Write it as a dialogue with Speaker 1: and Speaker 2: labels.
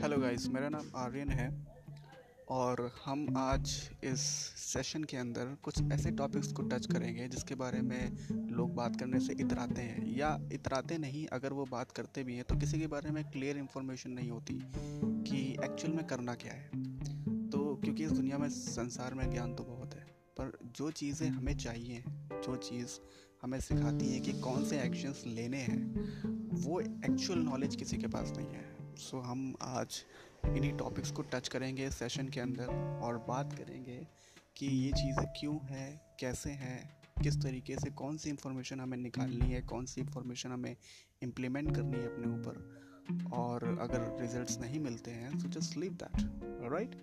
Speaker 1: Guys मेरा नाम आर्यन है और हम आज इस सेशन के अंदर कुछ ऐसे टॉपिक्स को टच करेंगे जिसके बारे में लोग बात करने से इतराते हैं। या इतराते नहीं, अगर वो बात करते भी हैं तो किसी के बारे में क्लियर इन्फॉर्मेशन नहीं होती कि एक्चुअल में करना क्या है। तो क्योंकि इस दुनिया में संसार में ज्ञान तो बहुत है, पर जो चीज़ें हमें चाहिए, जो चीज़ हमें सिखाती है कि कौन से एक्शंस लेने हैं, वो एक्चुअल नॉलेज किसी के पास नहीं है। सो so, हम आज इन्हीं टॉपिक्स को टच करेंगे सेशन के अंदर और बात करेंगे कि ये चीज़ें क्यों हैं कैसे हैं किस तरीके से कौन सी इंफॉर्मेशन हमें निकालनी है कौन सी इंफॉर्मेशन हमें इम्प्लीमेंट करनी है अपने ऊपर। और अगर रिजल्ट्स नहीं मिलते हैं so just leave that right